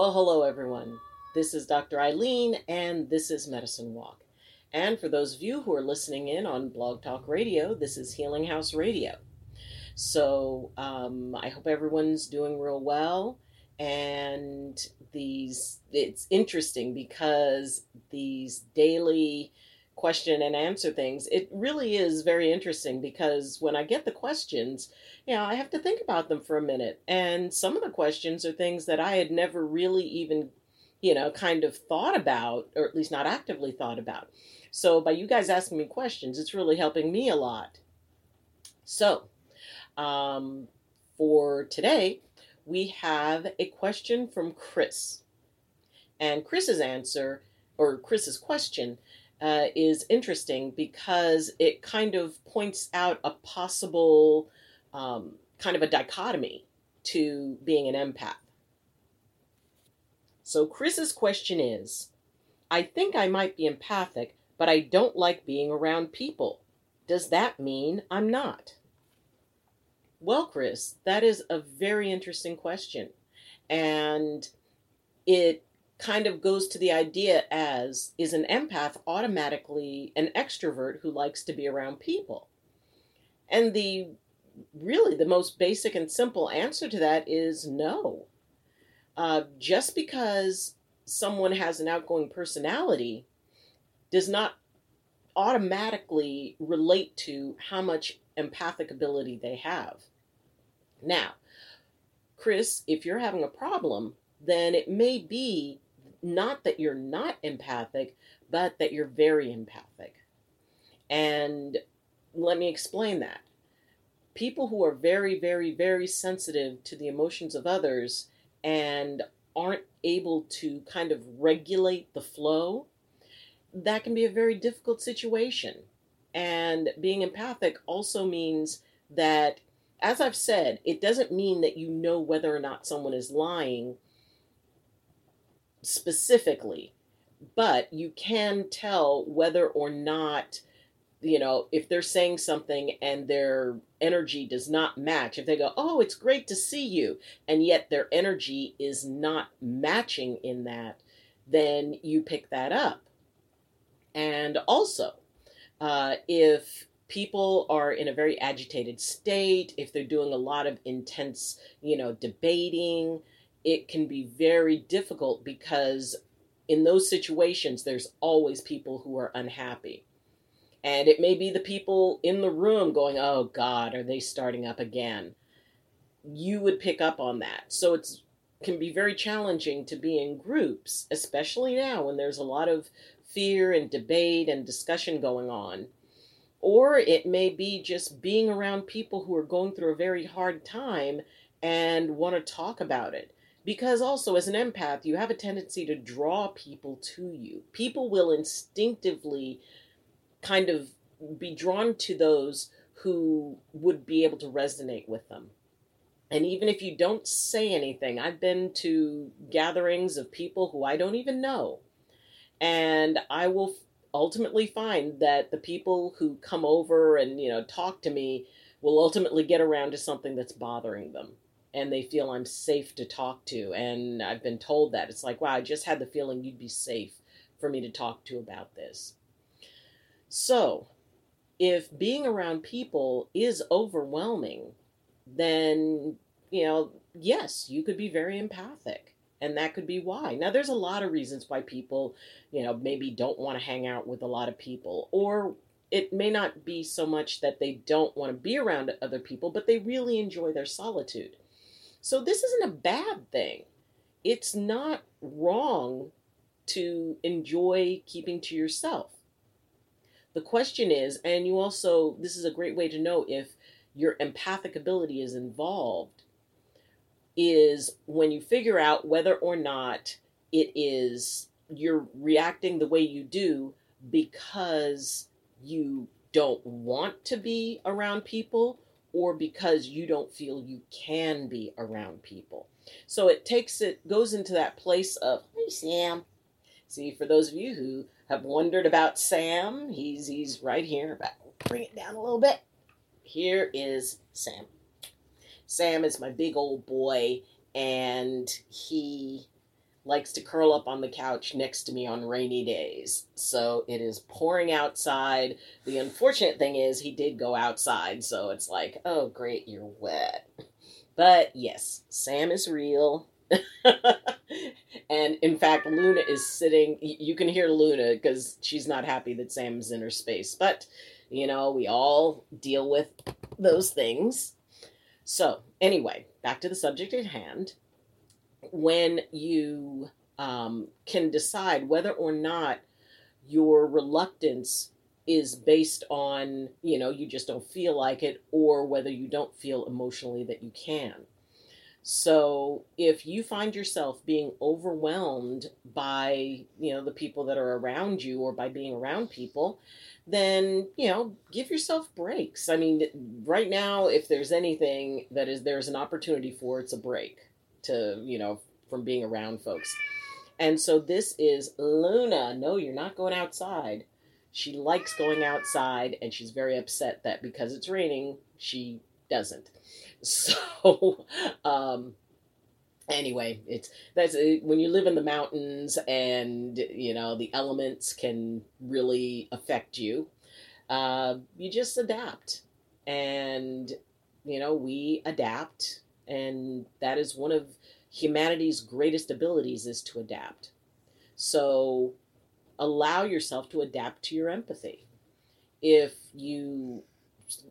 Well, hello, everyone. This is Dr. Ayleen, and this is Medicine Walk. And for those of you who are listening in on Blog Talk Radio, this is Healing House Radio. So um, I hope everyone's doing real well. And these, it's interesting because these daily question and answer things, it really is very interesting because when I get the questions, you know, I have to think about them for a minute. And some of the questions are things that I had never really even you know, kind of thought about, or at least not actively thought about. So by you guys asking me questions, it's really helping me a lot. So, um, for today, we have a question from Chris. And Chris's answer, or Chris's question, uh, is interesting because it kind of points out a possible um, kind of a dichotomy to being an empath. So Chris's question is I think I might be empathic, but I don't like being around people. Does that mean I'm not? Well, Chris, that is a very interesting question. And it kind of goes to the idea as is an empath automatically an extrovert who likes to be around people? And the really the most basic and simple answer to that is no. Uh, just because someone has an outgoing personality does not automatically relate to how much empathic ability they have. Now, Chris, if you're having a problem, then it may be not that you're not empathic, but that you're very empathic. And let me explain that. People who are very, very, very sensitive to the emotions of others and aren't able to kind of regulate the flow, that can be a very difficult situation. And being empathic also means that, as I've said, it doesn't mean that you know whether or not someone is lying specifically, but you can tell whether or not you know, if they're saying something and their energy does not match, if they go, Oh, it's great to see you, and yet their energy is not matching in that, then you pick that up. And also, uh, if people are in a very agitated state, if they're doing a lot of intense, you know, debating, it can be very difficult because in those situations, there's always people who are unhappy and it may be the people in the room going, oh God, are they starting up again? You would pick up on that. So it's can be very challenging to be in groups, especially now when there's a lot of fear and debate and discussion going on. Or it may be just being around people who are going through a very hard time and want to talk about it. Because also, as an empath, you have a tendency to draw people to you. People will instinctively kind of be drawn to those who would be able to resonate with them. And even if you don't say anything, I've been to gatherings of people who I don't even know. And I will ultimately find that the people who come over and, you know, talk to me will ultimately get around to something that's bothering them. And they feel I'm safe to talk to. And I've been told that. It's like, wow, I just had the feeling you'd be safe for me to talk to about this. So, if being around people is overwhelming, then, you know, yes, you could be very empathic. And that could be why. Now, there's a lot of reasons why people, you know, maybe don't want to hang out with a lot of people. Or it may not be so much that they don't want to be around other people, but they really enjoy their solitude. So, this isn't a bad thing. It's not wrong to enjoy keeping to yourself. The question is, and you also, this is a great way to know if your empathic ability is involved, is when you figure out whether or not it is you're reacting the way you do because you don't want to be around people or because you don't feel you can be around people. So it takes it goes into that place of hey Sam. See, for those of you who have wondered about Sam, he's he's right here. But Bring it down a little bit. Here is Sam. Sam is my big old boy, and he likes to curl up on the couch next to me on rainy days. So it is pouring outside. The unfortunate thing is, he did go outside, so it's like, oh, great, you're wet. But yes, Sam is real. and in fact, Luna is sitting. You can hear Luna because she's not happy that Sam's in her space. But, you know, we all deal with those things. So, anyway, back to the subject at hand when you um, can decide whether or not your reluctance is based on, you know, you just don't feel like it, or whether you don't feel emotionally that you can. So if you find yourself being overwhelmed by, you know, the people that are around you or by being around people, then, you know, give yourself breaks. I mean, right now, if there's anything that is there's an opportunity for, it's a break to, you know, from being around folks. And so this is Luna. No, you're not going outside. She likes going outside and she's very upset that because it's raining, she doesn't. So, um, anyway, it's that's when you live in the mountains and you know the elements can really affect you. Uh, you just adapt, and you know we adapt, and that is one of humanity's greatest abilities is to adapt. So allow yourself to adapt to your empathy. If you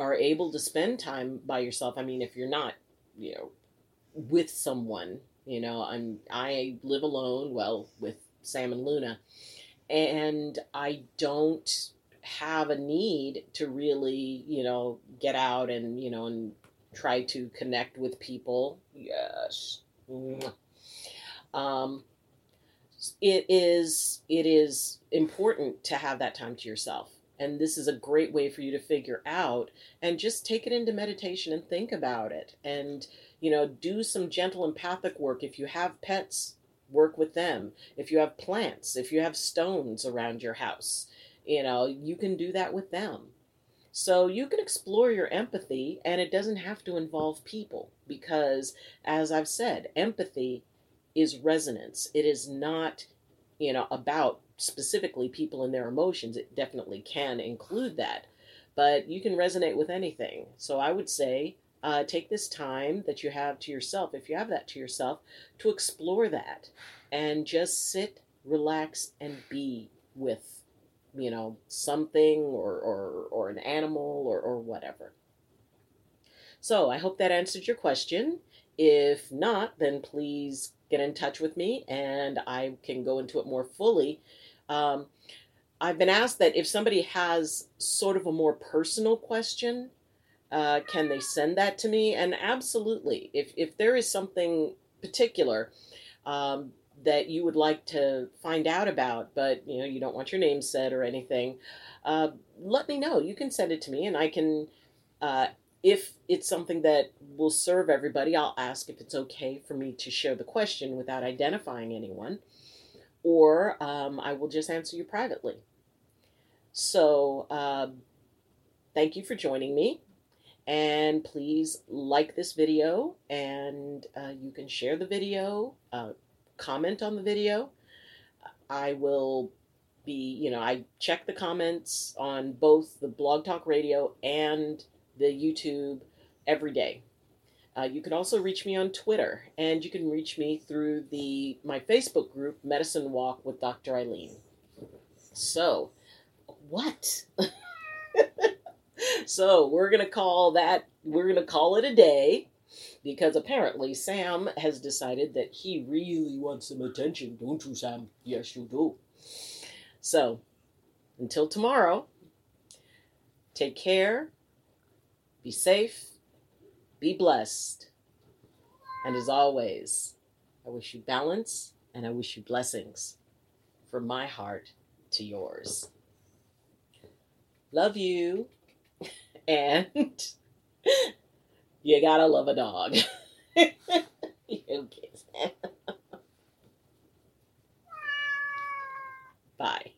are able to spend time by yourself, I mean, if you're not, you know, with someone, you know, I'm I live alone, well, with Sam and Luna, and I don't have a need to really, you know, get out and, you know, and try to connect with people. Yes. Um, it is it is important to have that time to yourself. And this is a great way for you to figure out and just take it into meditation and think about it. And you know do some gentle empathic work. If you have pets work with them. If you have plants if you have stones around your house you know you can do that with them so you can explore your empathy and it doesn't have to involve people because as i've said empathy is resonance. It is not, you know, about specifically people and their emotions. It definitely can include that, but you can resonate with anything. So I would say uh, take this time that you have to yourself, if you have that to yourself, to explore that and just sit, relax, and be with, you know, something or, or, or an animal or, or whatever. So I hope that answered your question. If not, then please get in touch with me and I can go into it more fully. Um, I've been asked that if somebody has sort of a more personal question, uh, can they send that to me? And absolutely, if if there is something particular um, that you would like to find out about, but you know you don't want your name said or anything, uh, let me know. You can send it to me, and I can uh, if it's something that will serve everybody, I'll ask if it's okay for me to share the question without identifying anyone, or um, I will just answer you privately. So, uh, thank you for joining me, and please like this video, and uh, you can share the video, uh, comment on the video. I will be, you know, I check the comments on both the Blog Talk Radio and the YouTube every day. Uh, you can also reach me on Twitter, and you can reach me through the my Facebook group, Medicine Walk with Dr. Ayleen. So, what? so we're gonna call that we're gonna call it a day because apparently Sam has decided that he really wants some attention, don't you, Sam? Yes, you do. So, until tomorrow, take care be safe. Be blessed. And as always, I wish you balance and I wish you blessings from my heart to yours. Love you. And You gotta love a dog. you kids. Bye.